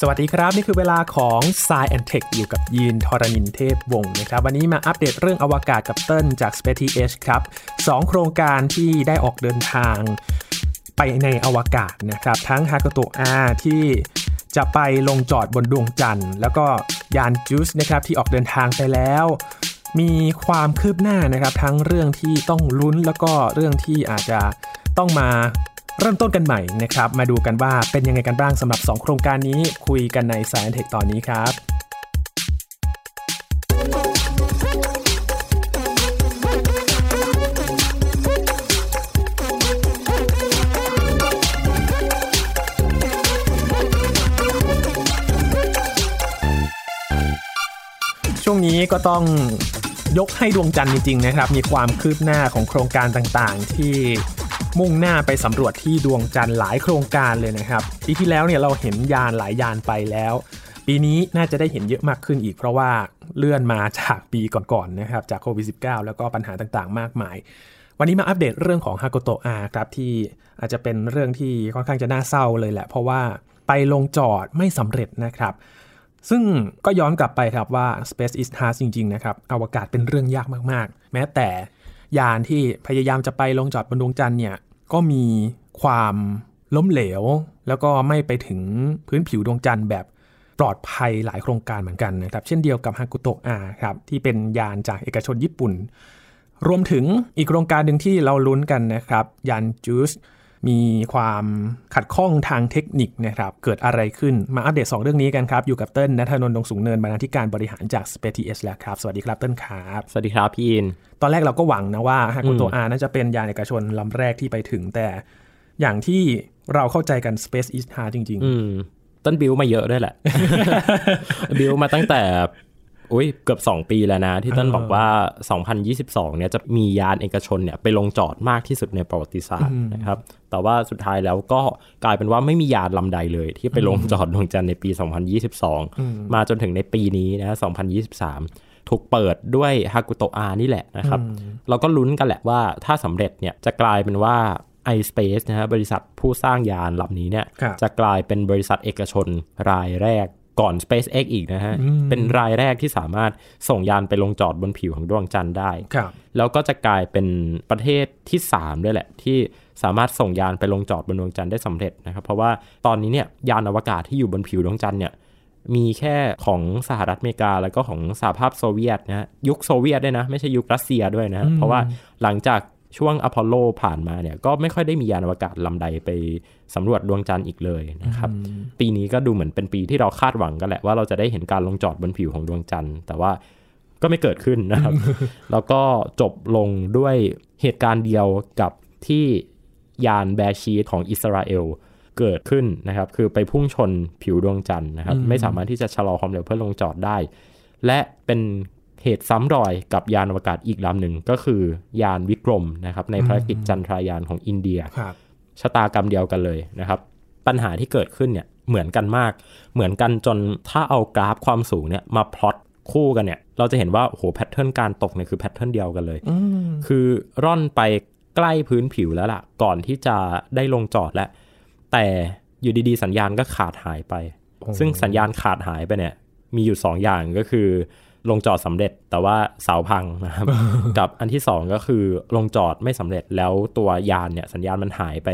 สวัสดีครับ นี่คือเวลาของ s ซแอนเทคอยู่กับยีนทรณินเทพวงศ์นะครับ วันนี้มาอัปเดตเรื่องอวกาศกับเติ้ลจาก Space h ครับสองโครงการที่ได้ออกเดินทาง ไปในอวกาศนะครับ ทั้งฮากโตอาที่จะไปลงจอดบนดวงจันทร์ แล้วก็ยานจูสนะครับที่ออกเดินทางไปแล้ว มีความคืบหน้านะครับ ทั้งเรื่องที่ต้องลุ้นแล้วก็เรื่องที่อาจจะต้องมา เริ่มต้นกันใหม่นะครับ มาดูกันว่าเป็นยังไงกันบ้างสำหรับ 2 โครงการนี้คุยกันใน Science Tech ตอนนี้ครับช่วงนี้ก็ต้องยกให้ดวงจันทร์จริงๆนะครับ มีความคืบหน้าของโครงการต่างๆ ที่ มุ่งหน้าไปสำรวจที่ดวงจันทร์หลายโครงการเลยนะครับ ปีที่แล้วเนี่ยเราเห็นยานหลายยานไปแล้ว ปีนี้น่าจะได้เห็นเยอะมากขึ้นอีก เพราะว่าเลื่อนมาจากปีก่อนๆนะครับจากโควิด -19 แล้วก็ปัญหาต่างๆ มากมาย วันนี้มาอัปเดตเรื่องของฮากโตอาครับที่อาจจะเป็นเรื่องที่ค่อนข้างจะน่าเศร้าเลยแหละ เพราะว่าไปลงจอดไม่สำเร็จนะครับซึ่งก็ย้อนกลับไปครับว่า Space is hard จริง ๆ นะครับ อวกาศเป็นเรื่องยากมาก ๆ แม้แต่ยานที่พยายามจะไปลงจอดบนดวงจันทร์เนี่ย ก็มีความล้มเหลว แล้วก็ไม่ไปถึงพื้นผิวดวงจันทร์แบบปลอดภัยหลายโครงการเหมือนกันนะครับ เช่นเดียวกับฮากุโตะอาครับที่เป็นยานจากเอกชนญี่ปุ่น รวมถึงอีกโครงการหนึ่งที่เราลุ้นกันนะครับ ยานจูส มีความขัดข้องทางเทคนิคนะครับเกิดอะไรขึ้นมาอัปเดต 2 เรื่องนี้กันครับ อยู่กับเติ้ลนัทนนท์ดงสูงเนินบรรณาธิการบริหารจาก Space TS แล้วครับ สวัสดีครับเติ้ลครับสวัสดีครับพี่อิน ตอนแรกเราก็หวังนะว่าฮากุโตอาน่าจะเป็นยานเอกชนลำแรกที่ไปถึงแต่ อย่างที่เราเข้าใจกัน Space is hard จริงอืมต้นบิวมาเยอะด้วยแหละ บิวมาตั้งแต่ อุ้ยเกือบ 2 ปีแล้วนะ ที่ต้นบอกว่า 2022 เนี่ยจะมียานเอกชนเนี่ยไปลงจอดมากที่สุดในประวัติศาสตร์นะครับแต่ว่าสุดท้ายแล้วก็กลายเป็นว่าไม่มียานลำใดเลย ที่ไปลงจอดดวงจันทร์ในปี 2022 มาจนถึงในปีนี้นะ 2023ถูกเปิดด้วยฮากุโตอานี่แหละนะครับ เราก็ลุ้นกันแหละว่าถ้าสำเร็จเนี่ยจะกลายเป็นว่า iSpace นะฮะบริษัทผู้สร้างยานลำนี้เนี่ยครับจะกลายเป็นบริษัทเอกชนรายแรก ก่อน SpaceX อีกนะฮะ เป็นรายแรกที่สามารถส่งยานไปลงจอดบนผิวของดวงจันทร์ได้ๆครับแล้วก็จะกลายเป็นประเทศที่3ด้วยแหละ ที่สามารถส่งยานไปลงจอดบนดวงจันทร์ได้สำเร็จนะครับ เพราะว่าตอนนี้เนี่ยยานอวกาศที่อยู่บนผิวดวงจันทร์เนี่ยมีแค่ของสหรัฐอเมริกา แล้วก็ของสหภาพโซเวียตนะฮะยุคโซเวียตด้วยนะ ไม่ใช่ยุครัสเซียด้วยนะฮะเพราะว่าหลังจาก ช่วงอพอลโลผ่านมาเนี่ยก็ไม่ค่อยได้มียานอวกาศลำใดไปสำรวจดวงจันทร์อีกเลยนะครับปีนี้ก็ดูเหมือนเป็นปีที่เราคาดหวังกันแหละว่าเราจะได้เห็นการลงจอดบนผิวของดวงจันทร์ แต่ว่าก็ไม่เกิดขึ้นนะครับ แล้วก็จบลงด้วยเหตุการณ์เดียวกับที่ยานแบร์ชีตของอิสราเอลเกิดขึ้นนะครับ คือไปพุ่งชนผิวดวงจันทร์นะครับ ไม่สามารถที่จะชะลอความเร็วเพื่อลงจอดได้ และเป็น เหตุซ้ำรอยกับยานอวกาศอีกลำหนึ่งก็คือยานวิกรมนะครับในภารกิจจันทรายานของอินเดียครับชะตากรรมเดียวกันเลยนะครับ ปัญหาที่เกิดขึ้นเนี่ยเหมือนกันมาก เหมือนกันจนถ้าเอากราฟความสูงเนี่ยมาพลอตคู่กันเนี่ยเราจะเห็นว่าโอ้โห pattern การตกเนี่ยคือ pattern เดียวกันเลย คือร่อนไปใกล้พื้นผิวแล้วล่ะ ก่อนที่จะได้ลงจอดแล้ว แต่อยู่ดีๆ สัญญาณก็ขาดหายไป ซึ่งสัญญาณขาดหายไปเนี่ยมีอยู่ 2อย่างก็คือ ลงจอดสำเร็จแต่ว่าเสาพังนะครับ กับอันที่ 2 ก็คือลงจอดไม่สำเร็จแล้วตัวยานเนี่ยสัญญาณมันหายไป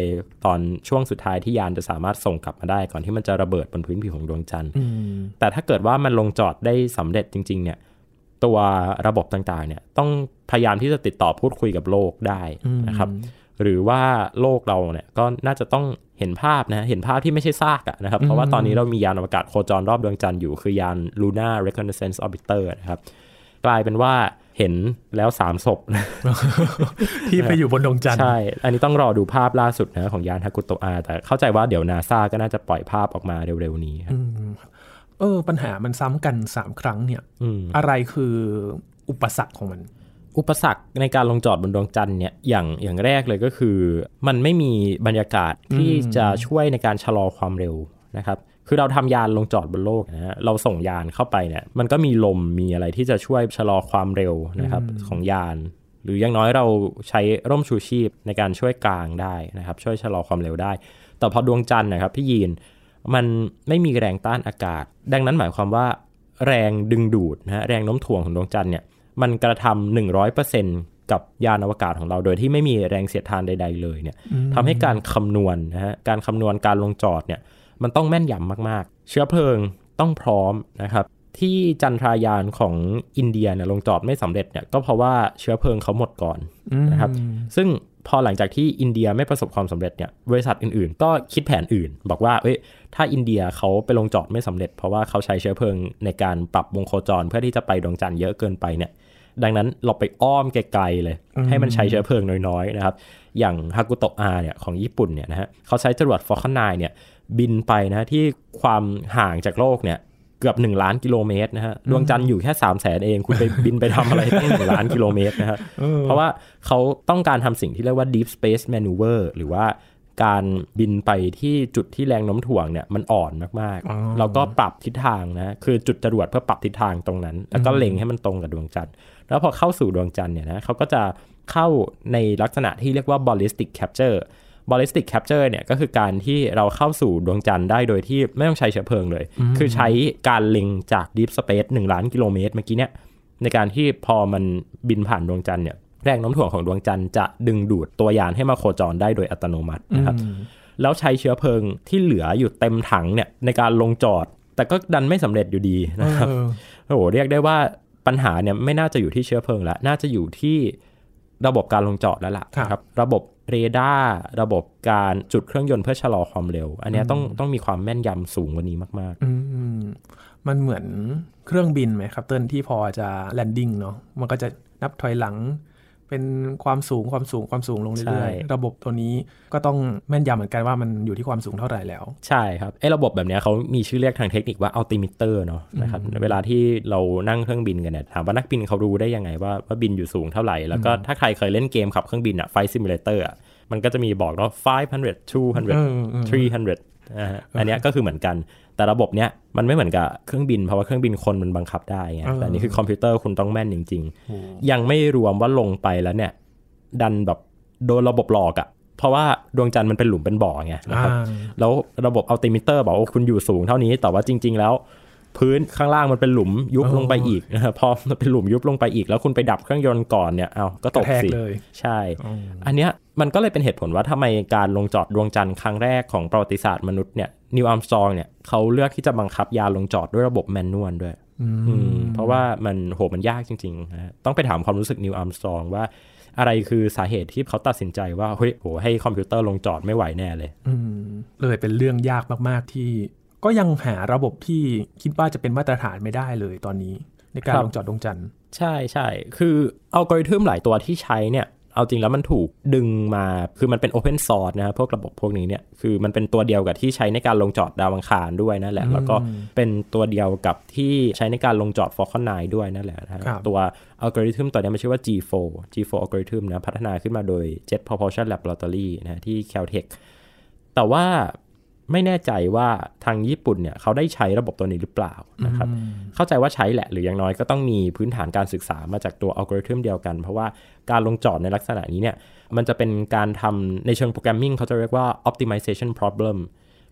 ตอนช่วงสุดท้ายที่ยานจะสามารถส่งกลับมาได้ ก่อนที่มันจะระเบิดบนพื้นผิวของดวงจันทร์แต่ถ้าเกิดว่ามันลงจอดได้สำเร็จจริง ๆ เนี่ย ตัวระบบต่างๆ เนี่ยต้องพยายามที่จะติดต่อพูดคุยกับโลกได้นะครับ หรือว่าโลกเราเนี่ยก็น่าจะต้องเห็นภาพนะเห็นภาพที่ไม่ใช่ซากอะนะครับ เพราะว่าตอนนี้เรามียานอวกาศโคจรรอบดวงจันทร์อยู่ คือยาน Lunar Reconnaissance Orbiter นะครับ กลายเป็นว่าเห็นแล้วสามศพที่ไปอยู่บนดวงจันทร์ใช่ อันนี้ต้องรอดูภาพล่าสุดนะของยานฮากุโตอาแต่เข้าใจว่าเดี๋ยวนาซาก็น่าจะปล่อยภาพออกมาเร็วๆนี้ครับเออ ปัญหามันซ้ำกัน3ครั้งเนี่ยอืมอะไรคืออุปสรรคของมัน อุปสรรคในการลงจอดบนดวงจันทร์เนี่ยอย่างอย่างแรกเลยก็คือ มันไม่มีบรรยากาศที่จะช่วยในการชะลอความเร็วนะครับคือเราทำยานลงจอดบนโลกนะฮะเราส่งยานเข้าไปเนี่ยมันก็มีลมมีอะไรที่จะช่วยชะลอความเร็วนะครับของยาน หรืออย่างน้อยเราใช้ร่มชูชีพในการช่วยกลางได้นะครับ ช่วยชะลอความเร็วได้ แต่พอดวงจันทร์นะครับพี่ยีนมันไม่มีแรงต้านอากาศ ดังนั้นหมายความว่าแรงดึงดูดนะฮะแรงโน้มถ่วงของดวงจันทร์เนี่ย มันกระทำหนึ่งร้อยเปอร์เซ็นกับยานอวกาศของเราโดยที่ไม่มีแรงเสียดทานใด ๆ เลยเนี่ยทำให้การคำนวณนะฮะการคำนวณการลงจอดเนี่ยมันต้องแม่นยำมากๆ เชื้อเพลิงต้องพร้อมนะครับที่จันทรายานของอินเดียเนี่ยลงจอดไม่สำเร็จเนี่ยก็เพราะว่าเชื้อเพลิงเขาหมดก่อนนะครับซึ่งพอหลังจากที่อินเดียไม่ประสบความสำเร็จเนี่ยบริษัทอื่นๆ ก็คิดแผนอื่น บอกว่าเอ้ยถ้าอินเดียเขาไปลงจอดไม่สำเร็จ เพราะว่าเขาใช้เชื้อเพลิงในการปรับวงโคจรเพื่อที่จะไปดวงจันทร์เยอะเกินไปเนี่ย ดังนั้นเราไปอ้อมไกลๆเลย ให้มันใช้เชื้อเพลิงน้อยๆนะครับ อย่างฮากุโตะอาเนี่ยของญี่ปุ่นเนี่ยนะฮะเขาใช้จรวดฟอร์คอนไนเนี่ยบินไปนะที่ความห่างจากโลกเนี่ยเกือบ 1 ล้านกิโลเมตรนะฮะดวงจันทร์อยู่แค่ 3 0 0แสนเอง คุณไปบินไปทำอะไรตั้งหนึ่งล้านกิโลเมตรนะฮะเพราะว่าเขาต้องการทำสิ่งที่เรียกว่า deep space maneuver หรือว่า การบินไปที่จุดที่แรงโน้มถ่วงเนี่ยมันอ่อนมากๆเราก็ปรับทิศทางนะคือจุดจรวดเพื่อปรับทิศทางตรงนั้น แล้วก็เล็งให้มันตรงกับดวงจันทร์ แล้วพอเข้าสู่ดวงจันทร์เนี่ยนะเขาก็จะเข้าในลักษณะที่เรียกว่า ballistic capture ballistic capture เนี่ยก็คือการที่เราเข้าสู่ดวงจันทร์ได้โดยที่ไม่ต้องใช้เชื้อเพลิงเลย คือใช้การเล็งจาก deep space 1 ล้านกิโลเมตรเมื่อกี้เนี่ยในการที่พอมันบินผ่านดวงจันทร์เนี่ย แรงโน้มถ่วงของดวงจันทร์จะดึงดูดตัวยานให้มาโคจรได้โดยอัตโนมัตินะครับแล้วใช้เชื้อเพลิงที่เหลืออยู่เต็มถังเนี่ยในการลงจอด แต่ก็ดันไม่สำเร็จอยู่ดีนะครับโอ้โหเรียกได้ว่าปัญหาเนี่ยไม่น่าจะอยู่ที่เชื้อเพลิงแล้วน่าจะอยู่ที่ระบบการลงจอดแล้วล่ะครับ ระบบเรดาร์ระบบการจุดเครื่องยนต์เพื่อชะลอความเร็ว อันนี้ต้องต้องมีความแม่นยำสูงกว่านี้มากๆมันเหมือนเครื่องบินไหมครับ เติ้ลที่พอจะ landing เนาะมันก็จะนับถอยหลัง เป็นความสูงความสูงความสูงลงเรื่อยๆ ระบบตัวนี้ก็ต้องแม่นยำเหมือนกันว่ามันอยู่ที่ความสูงเท่าไหร่แล้ว ใช่ครับไอ้ระบบแบบนี้เขามีชื่อเรียกทางเทคนิคว่า altimeter เนาะนะครับเวลาที่เรานั่งเครื่องบินกันเนี่ยถามว่านักบินเขารู้ได้ยังไงว่าว่าบินอยู่สูงเท่าไหร่ แล้วก็ถ้าใครเคยเล่นเกมขับเครื่องบิน flight simulator อะมันก็จะมีบอกเนาะ500 200 300อันนี้ก็คือเหมือนกัน แต่ระบบเนี้ยมันไม่เหมือนกับเครื่องบินเพราะว่าเครื่องบินคนมันบังคับได้ไงแต่นี่คือคอมพิวเตอร์คุณต้องแม่นจริง ๆ ยังไม่รวมว่าลงไปแล้วเนี่ย ดันแบบโดนระบบหลอกอะ่ะเพราะว่าดวงจันทร์มันเป็นหลุมเป็นบ่อไงนะครับแล้วระบบ altimeter บอกว่าคุณอยู่สูงเท่านี้แต่ว่าจริง ๆ แล้ว พื้นข้างล่างมันเป็นหลุมยุบลงไปอีกนะครับพอมันเป็นหลุมยุบลงไปอีก แล้วคุณไปดับเครื่องยนต์ก่อนเนี่ยเอาก็ตกสิใช่ อันเนี้ยมันก็เลยเป็นเหตุผลว่าทำไมการลงจอดดวงจันทร์ครั้งแรกของประวัติศาสตร์มนุษย์เนี่ย นีล อาร์มสตรองเนี่ยเขาเลือกที่จะบังคับยานลงจอดด้วยระบบ manual ด้วยเพราะว่ามันโหมันยากจริงๆนะต้องไปถามความรู้สึกนีล อาร์มสตรองว่าอะไรคือสาเหตุที่เขาตัดสินใจว่าเฮ้ยโหให้คอมพิวเตอร์ลงจอดไม่ไหวแน่เลยเลยเป็นเรื่องยากมากๆที่ ก็ยังหาระบบที่คิดว่าจะเป็นมาตรฐานไม่ได้เลยตอนนี้ ในการลงจอดดวงจันทร์ใช่ใช่คืออัลกอริทึมหลายตัวที่ใช้เนี่ย เอาจริงแล้วมันถูกดึงมาคือมันเป็น open source นะพวกระบบพวกนี้เนี่ยคือมันเป็นตัวเดียวกับที่ใช้ในการลงจอดดาวอังคารด้วยนั่นแหละ แล้วก็เป็นตัวเดียวกับที่ใช้ในการลงจอด Falcon 9 ด้วยนั่นแหละนะตัวอัลกอริทึมตัวนี้มันชื่อว่า G4 G4 อัลกอริทึมนะพัฒนาขึ้นมาโดย Jet Propulsion Laboratory นะที่ Caltech แต่ว่า ไม่แน่ใจว่าทางญี่ปุ่นเนี่ยเขาได้ใช้ระบบตัวนี้หรือเปล่านะครับเข้าใจว่าใช้แหละหรืออย่างน้อยก็ต้องมีพื้นฐานการศึกษามาจากตัวอัลกอริทึมเดียวกัน เพราะว่าการลงจอดในลักษณะนี้เนี่ยมันจะเป็นการทำในเชิง programming เขาจะเรียกว่า optimization problem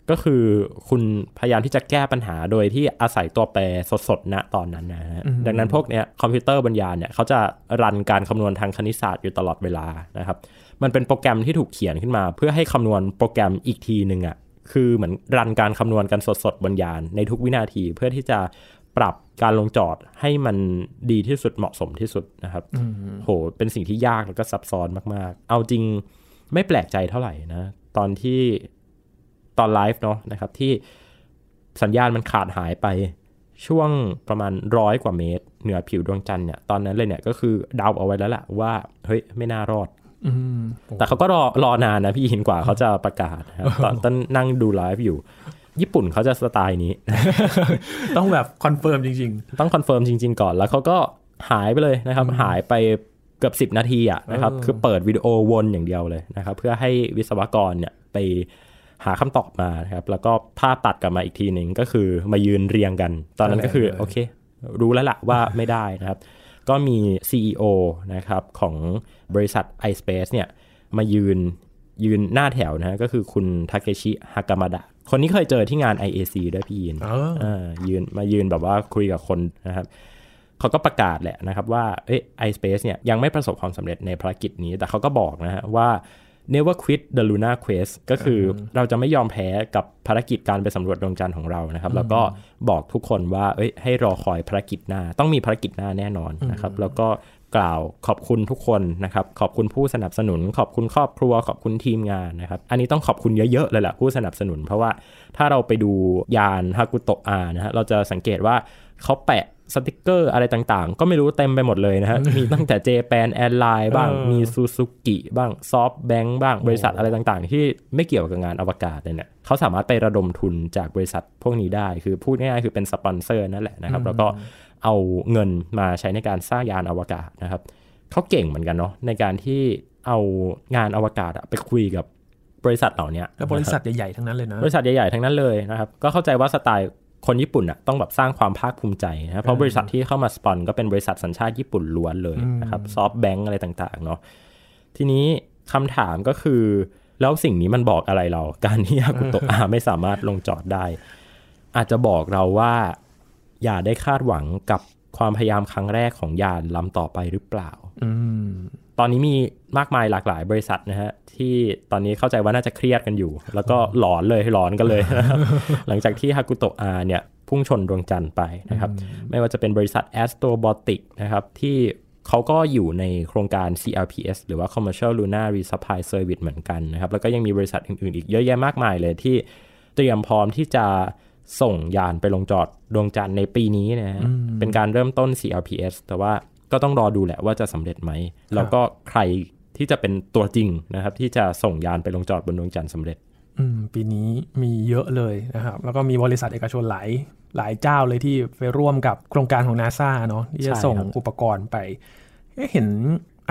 ก็คือคุณพยายามที่จะแก้ปัญหาโดยที่อาศัยตัวแปรสดๆณตอนนั้นนะฮะดังนั้นพวกเนี้ยคอมพิวเตอร์บนยานเนี่ยเขาจะ run การคำนวณทางคณิตศาสตร์อยู่ตลอดเวลานะครับมันเป็นโปรแกรมที่ถูกเขียนขึ้นมา เพื่อให้คำนวณโปรแกรมอีกทีหนึ่งอะ คือเหมือนรันการคำนวณกันสดๆบนยานในทุกวินาทีเพื่อที่จะปรับการลงจอดให้มันดีที่สุดเหมาะสมที่สุดนะครับโหเป็นสิ่งที่ยากแล้วก็ซับซ้อนมากๆ เอาจริงไม่แปลกใจเท่าไหร่นะ ตอนที่ตอนไลฟ์เนาะนะครับที่สัญญาณมันขาดหายไปช่วงประมาณร้อยกว่าเมตร เหนือผิวดวงจันทร์เนี่ยตอนนั้นเลยเนี่ยก็คือเดาเอาไว้แล้วแหละว่าเฮ้ยไม่น่ารอด แต่เขาก็รอรอนานนะพี่หินกว่าเขาจะประกาศตอนต้นนั่งดูไลฟ์อยู่ ญี่ปุ่นเขาจะสไตล์นี้ ต้องแบบ confirm จริง ๆ ต้อง confirm จริง ๆ ก่อนแล้วเขาก็หายไปเลยนะครับ หายไปเกือบสิบนาทีอะนะครับ คือเปิดวิดีโอวนอย่างเดียวเลยนะครับ เพื่อให้วิศวกรเนี่ยไปหาคำตอบมานะครับแล้วก็ภาพตัดกลับมาอีกทีหนึ่งก็คือมายืนเรียงกัน ตอนนั้นก็คือโอเค รู้แล้วละว่าไม่ได้นะครับ ก็มี CEO นะครับของบริษัท iSpace เนี่ยมายืนยืนหน้าแถวนะฮะก็คือคุณทาเคชิฮากามาดะคนนี้เคยเจอที่งาน IAC ด้วยพี่ยินเอออ่ายืนมายืนแบบว่าคุยกับคนนะครับเขาก็ประกาศแหละนะครับว่าเอ้ย iSpace เนี่ยยังไม่ประสบความสำเร็จในภารกิจนี้ แต่เขาก็บอกนะฮะว่า never quit the lunar quest ก็คือเราจะไม่ยอมแพ้กับภารกิจการไปสำรวจดวงจันทร์ของเรานะครับ แล้วก็บอกทุกคนว่าเอ้ยให้รอคอยภารกิจหน้า ต้องมีภารกิจหน้าแน่นอนนะครับ แล้วก็กล่าวขอบคุณทุกคนนะครับ ขอบคุณผู้สนับสนุน ขอบคุณครอบครัว ขอบคุณทีมงานนะครับ อันนี้ต้องขอบคุณเยอะๆเลยแหละผู้สนับสนุน เพราะว่าถ้าเราไปดูยาน Hakuto-R นะฮะเราจะสังเกตว่าเขาแปะ สติกเกอร์อะไรต่างๆ ก็ไม่รู้เต็มไปหมดเลยนะฮะ มีตั้งแต่ Japan Airlines บ้างเออมี Suzuki บ้าง SoftBank บ้าง บริษัทอะไรต่างๆ ที่ไม่เกี่ยวกับงานอวกาศเลยเนี่ยเขาสามารถไประดมทุนจากบริษัทพวกนี้ได้ คือพูดง่ายๆ คือเป็นสปอนเซอร์นั่นแหละนะครับ แล้วก็เอาเงินมาใช้ในการสร้างยานอวกาศนะครับ เขาเก่งเหมือนกันเนาะในการที่เอางานอวกาศอะไปคุยกับบริษัทเหล่านี้แล้วบริษัทใหญ่ๆทั้งนั้นเลยนะ บริษัทใหญ่ๆทั้งนั้นเลยนะครับ ก็เข้าใจว่าสไตล์ คนญี่ปุ่นอะต้องแบบสร้างความภาคภูมิใจนะเพราะบริษัทที่เข้ามาสปอนก็เป็นบริษัทสัญชาติญี่ปุ่นล้วนเลยนะครับซอฟแบงก์อะไรต่างๆเนาะทีนี้คำถามก็คือ แล้วสิ่งนี้มันบอกอะไรเรา การที่ยากุโตะอาไม่สามารถลงจอดได้ อาจจะบอกเราว่า อย่าได้คาดหวังกับความพยายามครั้งแรกของยานลำต่อไปหรือเปล่าอืม ตอนนี้มีมากมายหลากหลายบริษัทนะฮะที่ตอนนี้เข้าใจว่าน่าจะเครียดกันอยู่ แล้วก็หลอนเลยหลอนกันเลยนะครับหลังจากที่ฮากุโตะอาเนี่ยพุ่งชนดวงจันทร์ไปนะครับ ไม่ว่าจะเป็นบริษัท Astrobotic นะครับที่เขาก็อยู่ในโครงการ CLPS หรือว่า Commercial Lunar Resupply Service เหมือนกันนะครับ แล้วก็ยังมีบริษัทอื่นๆ อีกเยอะแยะมากมายเลยที่เตรียมพร้อมที่จะส่งยานไปลงจอดดวงจันทร์ในปีนี้นะฮะเป็นการเริ่มต้น CLPS แต่ว่า ก็ต้องรอดูแหละว่าจะสำเร็จไหมแล้วก็ใครที่จะเป็นตัวจริงนะครับ ที่จะส่งยานไปลงจอดบนดวงจันทร์สำเร็จ อืม ปีนี้มีเยอะเลยนะครับ แล้วก็มีบริษัทเอกชนหลายหลายเจ้าเลยที่ไปร่วมกับโครงการของนาซาเนาะที่จะใช่ส่งครับอุปกรณ์ไปเอ๊ะเห็น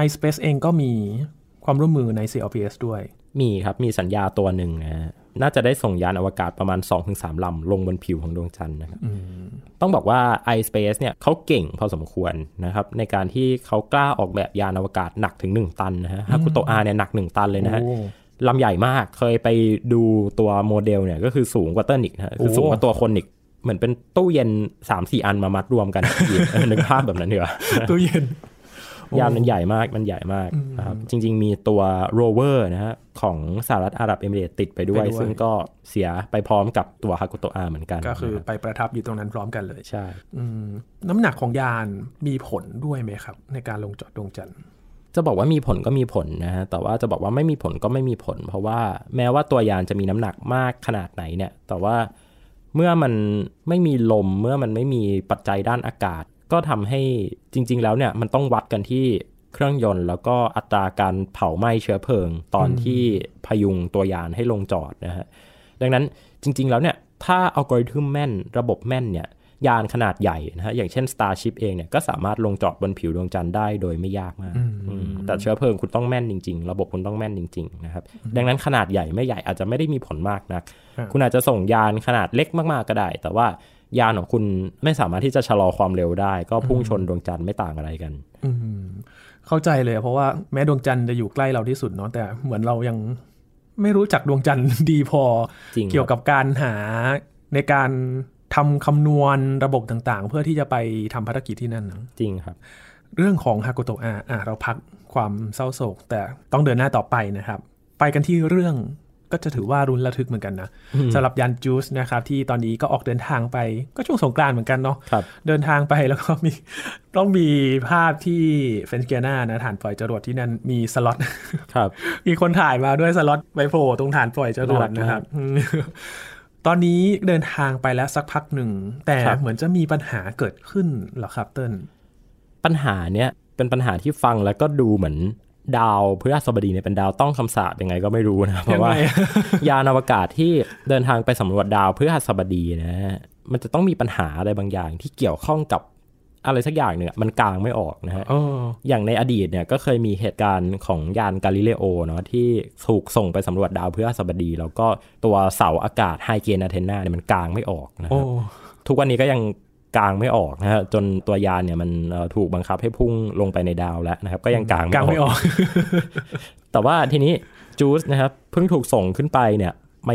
iSpace เองก็มีความร่วมมือใน CLPS ด้วย มีครับ มีสัญญาตัวหนึ่งนะฮะ น่าจะได้ส่งยานอวกาศประมาณ 2-3 ลำลงบนผิวของดวงจันทร์นะครับต้องบอกว่า iSpace เนี่ยเขาเก่งพอสมควรนะครับในการที่เขากล้าออกแบบยานอวกาศหนักถึง 1 ตันนะฮะฮากุโตอาเนี่ยหนัก 1 ตันเลยนะฮะโอ้ลำใหญ่มากเคยไปดูตัวโมเดลเนี่ยก็คือสูงกว่าเติ้ลอีกนะฮะคือโอ้สูงกว่าตัวคนอีกเหมือนเป็นตู้เย็น3-4อันมามัดรวมกันเออนึกภาพแบบนั้นดีกว่าตู้เย็น ยานมันใหญ่มากมันใหญ่มากนะครับจริง ๆ มีตัวโรเวอร์นะฮะของสหรัฐอาหรับเอมิเรตส์ติดไปด้วยไปด้วย ซึ่งก็เสียไปพร้อมกับตัว HAKUTO-R เหมือนกัน ก็คือนะครับไปประทับอยู่ตรงนั้นพร้อมกันเลยใช่อืมน้ำหนักของยานมีผลด้วยไหมครับ ในการลงจอดดวงจันทร์จะบอกว่ามีผลก็มีผลนะฮะ แต่ว่าจะบอกว่าไม่มีผลก็ไม่มีผล เพราะว่าแม้ว่าตัวยานจะมีน้ำหนักมากขนาดไหนเนี่ย แต่ว่าเมื่อมันไม่มีลมเมื่อมันไม่มีปัจจัยด้านอากาศ ก็ทำให้จริง ๆ แล้วเนี่ยมันต้องวัดกันที่เครื่องยนต์แล้วก็อัตราการเผาไหม้เชื้อเพลิง ตอนที่พยุงตัวยานให้ลงจอดนะฮะดังนั้นจริง ๆ แล้วเนี่ยถ้าอัลกอริทึมแม่นระบบแม่นเนี่ยยานขนาดใหญ่นะฮะอย่างเช่น Starship เองเนี่ยก็สามารถลงจอดบนผิวดวงจันทร์ได้โดยไม่ยากมากอืมแต่เชื้อเพลิงคุณต้องแม่นจริง ๆ ระบบคุณต้องแม่นจริงๆนะครับดังนั้นขนาดใหญ่ไม่ใหญ่อาจจะไม่ได้มีผลมากนักครับคุณอาจจะส่งยานขนาดเล็กมากๆก็ได้ แต่ว่า ยานของคุณไม่สามารถที่จะชะลอความเร็วได้ ก็พุ่งชนดวงจันทร์ไม่ต่างอะไรกันอืมเข้าใจเลย เพราะว่าแม้ดวงจันทร์จะอยู่ใกล้เราที่สุดเนาะแต่เหมือนเรายังไม่รู้จักดวงจันทร์ดีพอจริงเกี่ยวกับการหาในการทำคำนวณระบบต่างๆ เพื่อที่จะไปทำภารกิจที่นั่นนะจริงครับ เรื่องของ HAKUTO-R อะเราพักความเศร้าโศก แต่ต้องเดินหน้าต่อไปนะครับ ไปกันที่เรื่อง ก็จะถือว่าลุ้นระทึกเหมือนกันนะสำหรับยาน JUICE นะครับที่ตอนนี้ก็ออกเดินทางไปก็ช่วงสงกรานต์เหมือนกันเนาะครับเดินทางไปแล้วก็มีต้องมีภาพที่เฟรนช์เกียนานะฐานปล่อยจรวดที่นั่นมีสล็อตครับ มีคนถ่ายมาด้วยสล็อตไปโผล่ตรงฐานปล่อยจรวดน่ารักมากนะครับอืมตอนนี้เดินทางไปแล้วสักพักหนึ่ง แต่ครับเหมือนจะมีปัญหาเกิดขึ้นเหรอครับเติ้ลปัญหาเนี้ยเป็นปัญหาที่ฟังแล้วก็ดูเหมือน ดาวพฤหัสบดีเนี่ยเป็นดาวต้องคำสาปยังไงก็ไม่รู้นะเพราะว่ายานอวกาศที่เดินทางไปสำรวจดาวพฤหัสบดีนะฮะมันจะต้องมีปัญหาอะไรบางอย่างที่เกี่ยวข้องกับอะไรสักอย่างหนึ่งอะมันกลางไม่ออกนะฮะอ๋ออย่างในอดีตเนี่ยก็เคยมีเหตุการณ์ของยานกาลิเลโอเนาะที่ถูกส่งไปสำรวจดาวพฤหัสบดี แล้วก็ตัวเสาอากาศไฮเกน a เทนาเนี่ยมันกลางไม่ออกนะโอ้ครับทุกวันนี้ก็ยัง กลางไม่ออกนะฮะจนตัวยานเนี่ยมันเอ่อถูกบังคับให้พุ่งลงไปในดาวแล้วนะครับ ก็ยังกลางกลางไม่ออก แต่ว่าทีนี้จูสนะครับเพิ่งถูกส่งขึ้นไปเนี่ย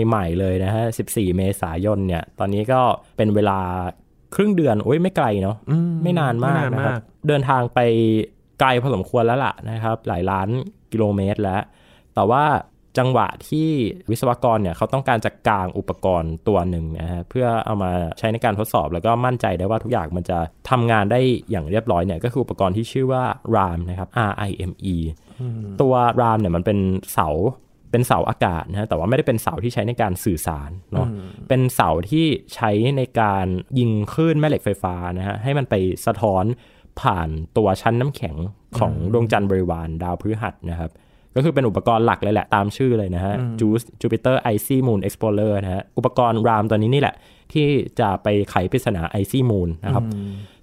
ใหม่ๆเลยนะฮะ 14 เมษายนเนี่ย ตอนนี้ก็เป็นเวลาครึ่งเดือน โอ้ยไม่ไกลเนาะอืไม่นานมากไนะครับเดินทางไปไกลพอสมควรแล้วล่ะนะครับ หลายล้านกิโลเมตรแล้ว แต่ว่า จังหวะที่วิศวกรเนี่ยเขาต้องการจะกางอุปกรณ์ตัวหนึ่งนะฮะเพื่อเอามาใช้ในการทดสอบแล้วก็มั่นใจได้ว่าทุกอย่างมันจะทำงานได้อย่างเรียบร้อยเนี่ยก็คืออุปกรณ์ที่ชื่อว่า RAM นะครับ R I M E ตัว RAM เนี่ยมันเป็นเสาเป็นเสาอากาศนะฮะแต่ว่าไม่ได้เป็นเสาที่ใช้ในการสื่อสารเนาะเป็นเสาที่ใช้ในการยิงคลื่นแม่เหล็กไฟฟ้านะฮะให้มันไปสะท้อนผ่านตัวชั้นน้ำแข็งของดวงจันทร์บริวารดาวพฤหัสนะครับ ก็คือเป็นอุปกรณ์หลักเลยแหละ ตามชื่อเลยนะฮะ JUICE Jupiter Icy Moon Explorer นะฮะ อุปกรณ์ RAM ตัวนี้นี่แหละ ที่จะไปไขปริศนา Icy Moon นะครับ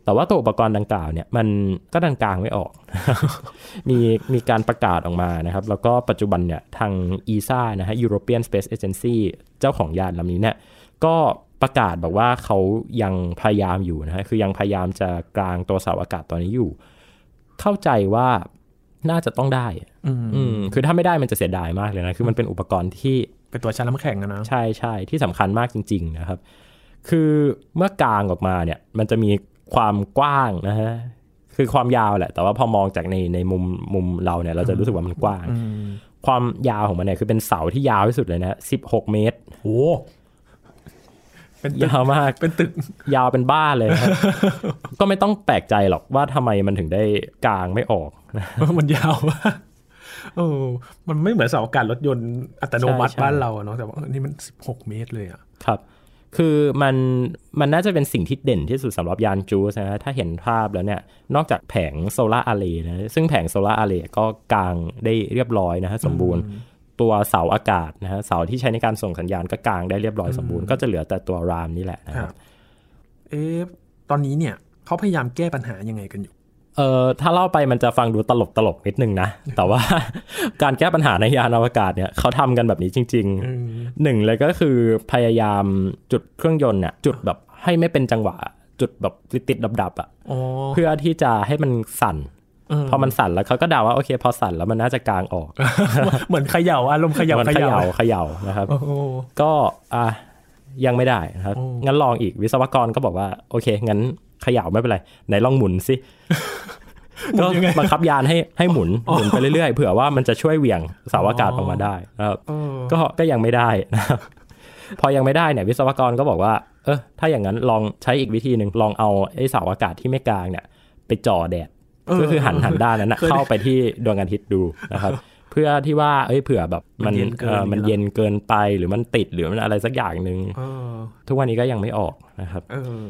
แต่ว่าตัวอุปกรณ์ดังกล่าวเนี่ยมันก็ดังกลางไม่ออก มีมีการประกาศออกมานะครับ แล้วก็ปัจจุบันเนี่ยทาง ESA นะฮะ European Space Agency เจ้าของยานลำนี้เนี่ยก็ประกาศบอกว่าเขายังพยายามอยู่นะฮะคือยังพยายามจะกลางตัวเสาอากาศตัวนี้อยู่ เข้าใจว่า น่าจะต้องได้อืมอืมคือถ้าไม่ได้มันจะเสียดายมากเลยนะ คือมันเป็นอุปกรณ์ที่ เป็นตัวชั้นน้ำแข็งอะนะใช่ใช่ที่สำคัญมากจริง ๆ นะครับ คือเมื่อกลางออกมาเนี่ย มันจะมีความกว้างนะฮะคือความยาวแหละ แต่ว่าพอมองจากในในมุมมุมเราเนี่ย เราจะรู้สึกว่ามันกว้างอืมความยาวของมันเนี่ยคือเป็นเสาที่ยาวที่สุดเลยนะสิบหกเมตรโอ้ เป็นตึกยาวมากเป็นตึกยาวเป็นบ้านเลยนะครับก็ไม่ต้องแปลกใจหรอกว่าทำไมมันถึงได้กลางไม่ออกมันยาวมากเออมันไม่เหมือนเสาอากาศรถยนต์อัตโนมัติใช่ใช่บ้านเราอะเนาะแต่ว่าเออนี่มันสิบหกเมตรเลยอะครับ คือมันมันน่าจะเป็นสิ่งที่เด่นที่สุดสำหรับยานจูสนะถ้าเห็นภาพแล้วเนี่ย นอกจากแผง solar array นะซึ่งแผง solar array ก็กางได้เรียบร้อยนะฮะสมบูรณ์ ตัวเสาอากาศนะฮะเสาที่ใช้ในการส่งสัญญาณก็กางได้เรียบร้อยสมบูรณ์ก็จะเหลือแต่ตัว RIME นี่แหละนะคครัรับบเอ๊ะตอนนี้เนี่ยเขาพยายามแก้ปัญหายังไงกันอยู่เอ่อถ้าเล่าไปมันจะฟังดูตลกตลกๆนิดนึงนะ แต่ว่าการแก้ปัญหาในยานอวกาศเนี่ยเขาทำกันแบบนี้จริงอืมๆหนึ่งเลยก็คือพยายามจุดเครื่องยนต์เนี่ยจุดแบบให้ไม่เป็นจังหวะ จุดแบบติดๆดับๆอะอ๋อเพื่อที่จะให้มันสั่นเออ พอมันสั่นแล้วเขาก็เดาว่าโอเค พอสั่นแล้วมันน่าจะกลางออก เหมือนเขย่าอารมณ์เขย่ามันเขเขย่าย่าเขย่านะครับโอ้โหก็อะยังไม่ได้นะครับโอ้งั้นลองอีกวิศวกรก็บอกว่า โอเค งั้นเขย่าไม่เป็นไรไหนลองหมุนสิก็บังคับยานให้ให้หมุนหมุนไปเรื่อยๆเผื่อว่ามันจะช่วยเหวี่ยงเสาอากาศออกมาได้นะครับเออก็ก็ยังไม่ได้นะครับพอยังไม่ได้เนี่ยวิศวกรก็บอกว่า เออถ้าอย่างนั้นลองใช้อีกวิธีหนึ่งลองเอาไอ้เสาอากาศที่ไม่กลางเนี่ย ไปจ่อแดดเออ ก็คือหันหันด้านนั้นนะเคยได้เข้าไปที่ดวงอาทิตย์ดูนะครับ เพื่อที่ว่าเอ้ยเผื่อแบบมันมันเย็นเกินเออมันอย่างเงี้ยเหรอเย็นเกินไปหรือมันติดหรือมันอะไรสักอย่างหนึ่งเออทุกวันนี้ก็ยังไม่ออกนะครับเออ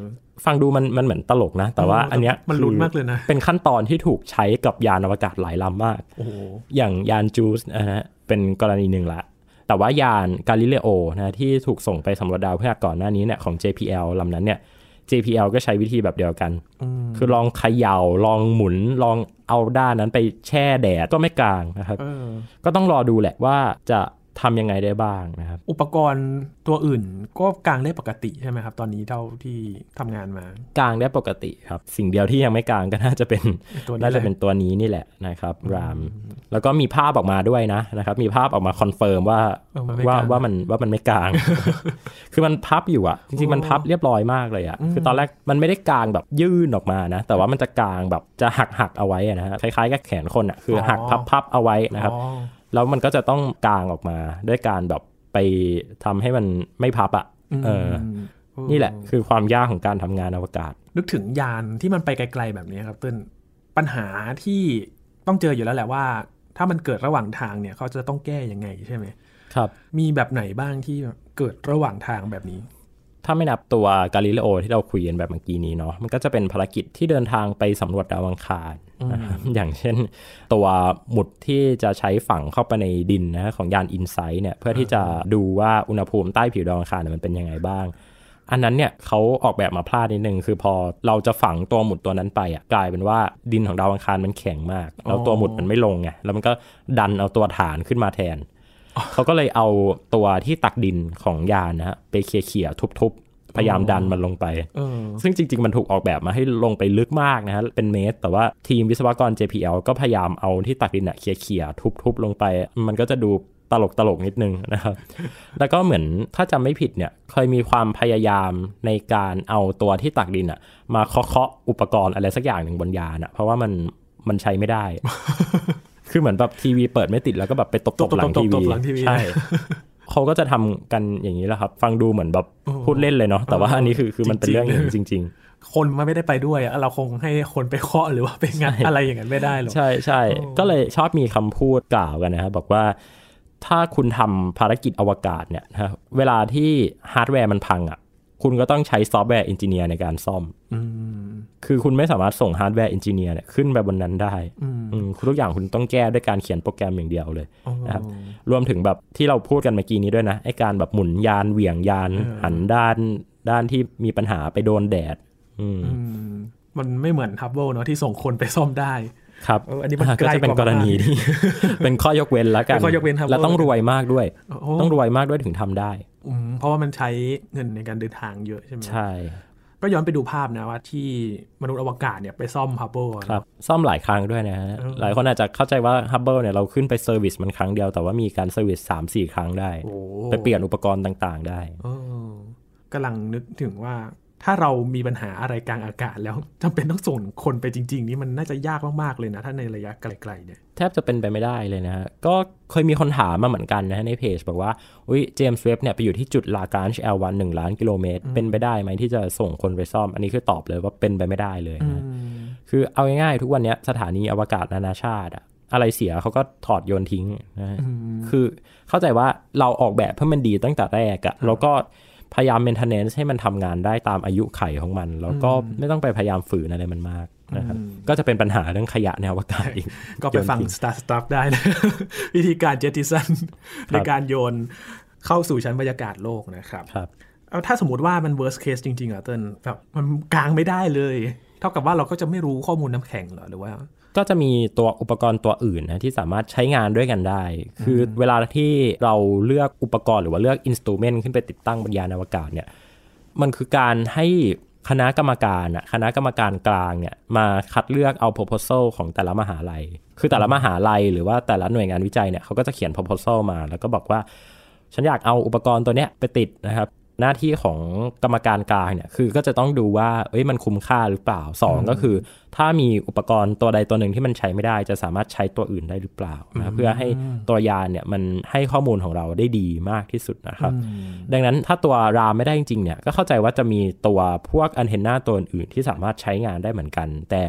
ฟังดูมันมันเหมือนตลกนะ แต่ว่าเอออันเนี้ยมันลุ้นคือมากเลยนะ เป็นขั้นตอนที่ถูกใช้กับยานอวกาศหลายลำมากโอ้โหอย่างยานจูสนะฮะเป็นกรณีหนึ่งละ แต่ว่ายานกาลิเลโอนะที่ถูกส่งไปสำรวจดาวพฤหัสก่อนหน้านี้เนี่ยของ JPL ลำนั้นเนี่ย JPL ก็ใช้วิธีแบบเดียวกันอืมคือลองเขย่าลองหมุน ลองเอาด้านนั้นไปแช่แดดก็ไม่กลางนะครับเออก็ต้องรอดูแหละว่าจะ ทำยังไงได้บ้างนะครับ อุปกรณ์ตัวอื่นก็กลางได้ปกติใช่ไหมครับ ตอนนี้เท่าที่ทำงานมากลางได้ปกติครับ สิ่งเดียวที่ยังไม่กลางก็น่าจะเป็นตัวนี้น่าจะแหเป็ละนตัวนี้นี่แหละนะครับรามแล้วก็มีภาพออกมาด้วยนะนะครับ มีภาพออกมาคอนเฟิร์มว่าเออมันไม่ว่ากลางว่ามันว่ามันไม่กลาง คือมันพับอยู่อะจริงๆมันพับเรียบร้อยมากเลยอะอืมคือตอนแรกมันไม่ได้กลางแบบยื่นออกมานะ แต่ว่ามันจะกลางแบบจะหักหักๆเอาไว้อะนะฮะคล้ายๆกับแขนคนอะคืออหักพับพับเอาไว้นะครับอ๋อ แล้วมันก็จะต้องกลางออกมาด้วยการแบบไปทำให้มันไม่พับอะเอออมนี่แหละ คือความยากของการทำงานอวกาศ นึกถึงยานที่มันไปไกลๆแบบนี้ครับเต้นปัญหาที่ต้องเจออยู่แล้วแหละว่า ถ้ามันเกิดระหว่างทางเนี่ยเขาจะต้องแก้ยังไงใช่ไหมครับ มีแบบไหนบ้างที่เกิดระหว่างทางแบบนี้ ถ้าไม่นับตัวกาลิเลโอที่เราคุยกันแบบเมื่อกี้นี้เนาะมันก็จะเป็นภารกิจที่เดินทางไปสำรวจดาวอังคารนะครับ อย่างเช่น ตัวหมุดที่จะใช้ฝังเข้าไปในดินนะของยานอินไซต์เนี่ยเพื่อที่จะดูว่าอุณหภูมิใต้ผิวดาวอังคารเนี่ยมันเป็นยังไงบ้าง อันนั้นเนี่ยเขาออกแบบมาพลาดนิดนึงคือพอเราจะฝังตัวหมุดตัวนั้นไปอะกลายเป็นว่าดินของดาวอังคารมันแข็งมาก แล้วตัวหมุดมันไม่ลงไงแล้วมันก็ดันเอาตัวฐานขึ้นมาแทนเขาก็เลยเอาตัวที่ตักดินของยานนะฮะไปเขี่ยๆทุบๆ พยายามดันมันลงไปเออซึ่งจริง ๆ มันถูกออกแบบมาให้ลงไปลึกมากนะฮะ เป็นเมตร แต่ว่าทีมวิศวกร JPL ก็พยายามเอาที่ตักดินอะเขี่ยๆทุบๆ ลงไป มันก็จะดูตลกตลกๆนิดนึงนะครับ แล้วก็เหมือนถ้าจำไม่ผิดเนี่ย เคยมีความพยายามในการเอาตัวที่ตักดินอะมาเคาะๆอุปกรณ์อะไรสักอย่างหนึ่งบนยานอะเพราะว่ามันมันใช้ไม่ได้ คือเหมือนแบบทีวีเปิดไม่ติดแล้วก็แบบไปตบๆหลังทีตวีบๆหลังทีวีใช่ เขาก็จะทำกันอย่างนี้แหละครับ ฟังดูเหมือนแบบพูดเล่นเลยเนาะแต่ว่าอันนี้คือคือมันเป็นเรื่องอย่างนี้จริง ๆ คนมันไม่ได้ไปด้วยอะเราคงให้คนไปเคาะหรือว่าไปงานอะไรอย่างนั้นไม่ได้หรอกใใช่ใช่โอ้ก็เลยชอบมีคำพูดกล่าวกันนะครับบอกว่าถ้าคุณทำภารกิจอวกาศเนี่ยนะเวลาที่ฮาร์ดแวร์มันพังอะ คุณก็ต้องใช้ software engineer ในการซ่อมอืมคือคุณไม่สามารถส่ง hardware engineer เนี่ยขึ้นไปบนนั้นได้อืมอืมทุกอย่างคุณต้องแก้ด้วยการเขียนโปรแกรมอย่างเดียวเลยอ๋อนะครับรวมถึงแบบที่เราพูดกันเมื่อกี้นี้ด้วยนะไอการแบบหมุนยานเหวี่ยงยานเออหันด้านด้านที่มีปัญหาไปโดนแดดอืมอืมมันไม่เหมือน Hubble เนาะที่ส่งคนไปซ่อมได้ครับเอออันนี้มันก็ใกล้จะเป็นกว่ากรณีที่เป็นข้อยกเว้นแล้วกันเป็นข้อยกเว้นครับแล้วต้องรวยมากด้วยโอ้ต้องรวยมากด้วยถึงทำได้อืม เพราะว่ามันใช้เงินในการเดินทางเยอะใช่ไหมใช่ ก็ย้อนไปดูภาพนะว่าที่มนุษย์อวกาศเนี่ยไปซ่อม Hubble ครับ ซ่อมหลายครั้งด้วยนะฮะเออหลายคนอาจจะเข้าใจว่า Hubble เนี่ยเราขึ้นไป service มันครั้งเดียว แต่ว่ามีการ service สามสี่ครั้งได้โอ้ไปเปลี่ยนอุปกรณ์ต่างๆ ได้เออกำลังนึกถึงว่า ถ้าเรามีปัญหาอะไรกลางอากาศแล้วจำเป็นต้องส่งคนไปจริง ๆ นี่มันน่าจะยากมากๆเลยนะ ถ้าในระยะไกลๆเนี่ยแทบจะเป็นไปไม่ได้เลยนะฮะ ก็เคยมีคนถามมาเหมือนกันนะฮะในเพจ บอกว่าอุ้ยเจมส์เว็บเนี่ยไปอยู่ที่จุดลากา n ช L1 1ล้านกิโลเมตร เป็นไปได้ไหมที่จะส่งคนไปซ่อม อันนี้คือตอบเลยว่าเป็นไปไม่ได้เลยนะฮะคือเอาง่ายๆ ทุกวันเนี้ยสถานีอวกาศนานาชาติอะอะไรเสียเขาก็ถอดโยนทิ้งนะฮะคือเข้าใจว่าเราออกแบบเพื่อมันดีตั้งแต่แรกอะแล้วก็ พยายาม maintenance ให้มันทำงานได้ตามอายุไขของมัน แล้วก็ไม่ต้องไปพยายามฝืนอะไรมันมากนะครับก็จะเป็นปัญหาเรื่องขยะในอวกาศอีก ก็ไปฟังโยนทิ้ Star Stuff ได้นะวิธีการเจ t ติสันในการโยนเข้าสู่ชั้นบรรยากาศโลกนะครับครับเอาถ้าสมมติว่ามัน worst case จริง ๆ อะเติ้ลแบบมันกลางไม่ได้เลย เท่ากับว่าเราก็จะไม่รู้ข้อมูลน้ำแข็งเหรอหรือว่า ก็จะมีตัวอุปกรณ์ตัวอื่นนะที่สามารถใช้งานด้วยกันได้ คือเวลาที่เราเลือกอุปกรณ์หรือว่าเลือกอินสตูเมนต์ขึ้นไปติดตั้งบนยานอวกาศเนี่ยมันคือการให้คณะกรรมการอะคณะกรรมการกลางเนี่ยมาคัดเลือกเอา proposal ของแต่ละมหาลัย คือแต่ละมหาลัยหรือว่าแต่ละหน่วยงานวิจัยเนี่ยเขาก็จะเขียน proposal มา แล้วก็บอกว่า ฉันอยากเอาอุปกรณ์ตัวเนี้ยไปติดนะครับ หน้าที่ของกรรมการกลางเนี่ยคือก็จะต้องดูว่าเอ้ยมันคุ้มค่าหรือเปล่าสองก็คือ ถ้ามีอุปกรณ์ตัวใดตัวหนึ่งที่มันใช้ไม่ได้ จะสามารถใช้ตัวอื่นได้หรือเปล่านะเพื่อให้ตัวยานเนี่ยมันให้ข้อมูลของเราได้ดีมากที่สุดนะครับ ดังนั้นถ้าตัวรามไม่ได้จริงๆเนี่ยก็เข้าใจว่าจะมีตัวพวกอันเทนนาตัวอื่นที่สามารถใช้งานได้เหมือนกัน แต่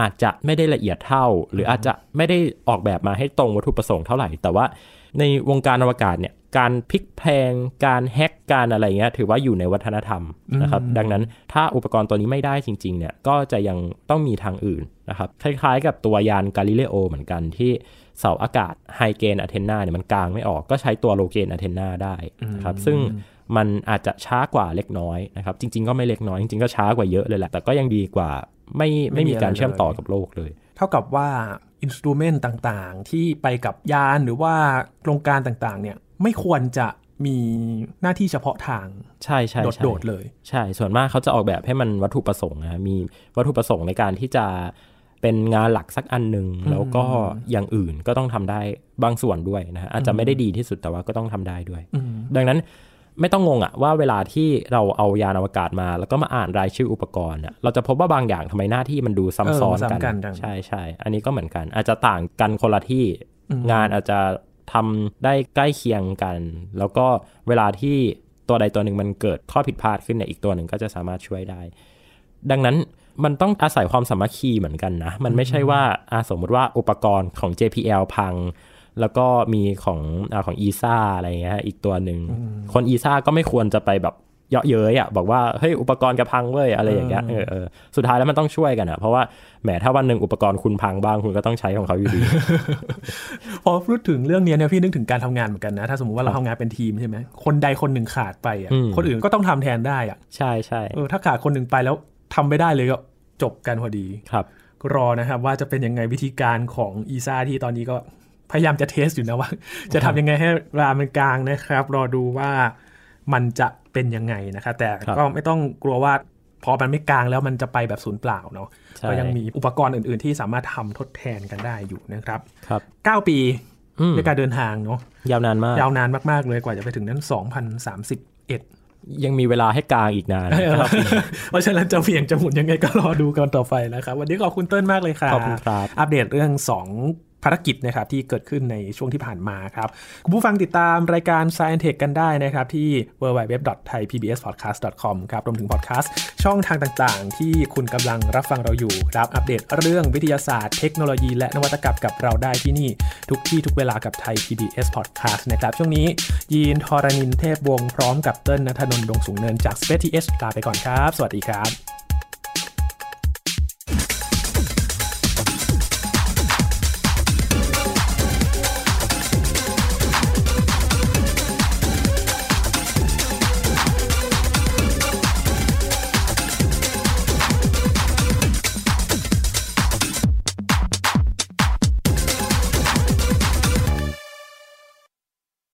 อาจจะไม่ได้ละเอียดเท่า หรืออาจจะไม่ได้ออกแบบมาให้ตรงวัตถุประสงค์เท่าไหร่แต่ว่า ในวงการอวกาศเนี่ยการพลิกแพลงการแฮกการอะไรเงี้ยถือว่าอยู่ในวัฒนธรรมนะครับดังนั้นถ้าอุปกรณ์ตัวนี้ไม่ได้จริงๆเนี่ยก็จะยังต้องมีทางอื่นนะครับคล้ายๆ กับตัวยานกาลิเลโอเหมือนกันที่เสาอากาศไฮเกนอะเทนนาเนี่ยมันกลางไม่ออกก็ใช้ตัวโลเกนอะเทนนาได้นะครับซึ่งมันอาจจะช้ากว่าเล็กน้อยนะครับจริง ๆ ก็ไม่เล็กน้อยจริงๆก็ช้ากว่าเยอะเลยแหละแต่ก็ยังดีกว่าไม่ไม่มีการเชื่อมต่อกับโลกเลย เท่ากับว่า อินสตูเมนต์ต่างๆ ที่ไปกับยานหรือว่าโครงการต่างๆ เนี่ยไม่ควรจะมีหน้าที่เฉพาะทางใช่ใช่ใช่โดดๆเลย ใช่ ส่วนมากเขาจะออกแบบให้มันวัตถุประสงค์นะมีวัตถุประสงค์ในการที่จะเป็นงานหลักสักอันหนึ่งแล้วก็อย่างอื่นก็ต้องทำได้บางส่วนด้วยนะฮะอาจจะไม่ได้ดีที่สุดแต่ว่าก็ต้องทำได้ด้วย ดังนั้น ไม่ต้องงงอะว่าเวลาที่เราเอายานอวกาศมา แล้วก็มาอ่านรายชื่ออุปกรณ์อะเราจะพบว่าบางอย่างทำไมหน้าที่มันดูซ้ำซ้อนเออซ้ำกักันนจังใช่ใช่อันนี้ก็เหมือนกัน อาจจะต่างกันคนละที่งานอาจจะทำได้ใกล้เคียงกัน แล้วก็เวลาที่ตัวใดตัวหนึ่งมันเกิดข้อผิดพลาดขึ้นเนี่ยอีกตัวหนึ่งก็จะสามารถช่วยได้ ดังนั้นมันต้องอาศัยความสามัคคีเหมือนกันนะ มันไม่ใช่ว่าอะสมมติว่าอุปกรณ์ของ JPL พัง แล้วก็มีของอาของ ESA อะไรเงี้ยอีกตัวหนึ่งคน ESA ก็ไม่ควรจะไปแบบเยาะเย้ยอะบอกว่าเฮ้ยอุปกรณ์กระพังเว้ยอะไรอย่างเงี้ยเออเออสุดท้ายแล้วมันต้องช่วยกันอะเพราะว่าแหมถ้าวันหนึ่งอุปกรณ์คุณพังบ้างคุณก็ต้องใช้ของเขาอยู่ดี พอพูดถึงเรื่องเนี้ยเนี่ยพี่นึกถึงการทำงานเหมือนกันนะ ถ้าสมมติว่าเราทำงานเป็นทีมใช่ไหมคนใดคนหนึ่งขาดไปอะอืมคนอื่นก็ต้องทำแทนได้อะใช่ใช่เออถ้าขาดคนหนึ่งไปแล้วทำไม่ได้เลยก็จบกันพอดีครับก็รอนะครับว่าจะเป็นยังไงวิธีการของอีซ่าที่ตอนนี้ก็ พยายามจะเทสอยู่นะว่า จะทำยังไงให้รามันกลางนะครับ รอดูว่ามันจะเป็นยังไงนะครับแต่ครับก็ไม่ต้องกลัวว่าพอมันไม่กลางแล้วมันจะไปแบบศูนย์เปล่าเนาะใช่ก็ยังมีอุปกรณ์อื่น ๆ ที่สามารถทำทดแทนกันได้อยู่นะครับครับ 9 ปีอืมในการเดินทางเนาะยาวนานมาก ยาวนานมาก ๆ เลยกว่าจะไปถึงนั้น 2031 ยังมีเวลาให้กลางอีกนานครับเพราะฉะนั้นจะเหวี่ยงจะหมุนยังไงก็รอดูกันต่อไปนะครับ วันนี้ขอบคุณเติ้ลมากเลยครับขอบคุณครับอัปเดตเรื่อง 2 ภารกิจนะครับที่เกิดขึ้นในช่วงที่ผ่านมาครับคุณผู้ฟังติดตามรายการ Science Tech กันได้นะครับที่ www.thaipbspodcast.com ครับรวมถึงพอดแคสต์ช่องทางต่างๆ ที่คุณกำลังรับฟังเราอยู่ครับอัปเดตเรื่องวิทยาศาสตร์เทคโนโลยี และนวัตกรรมกับเราได้ที่นี่ ทุกที่ทุกเวลากับไทย PBS Podcast นะครับช่วงนี้ ยีนทอรานินเทพวงศ์พร้อมกับเติ้ลณัฐนนท์ดวงสูงเนินจาก Space TH ลาไปก่อนครับ สวัสดีครับ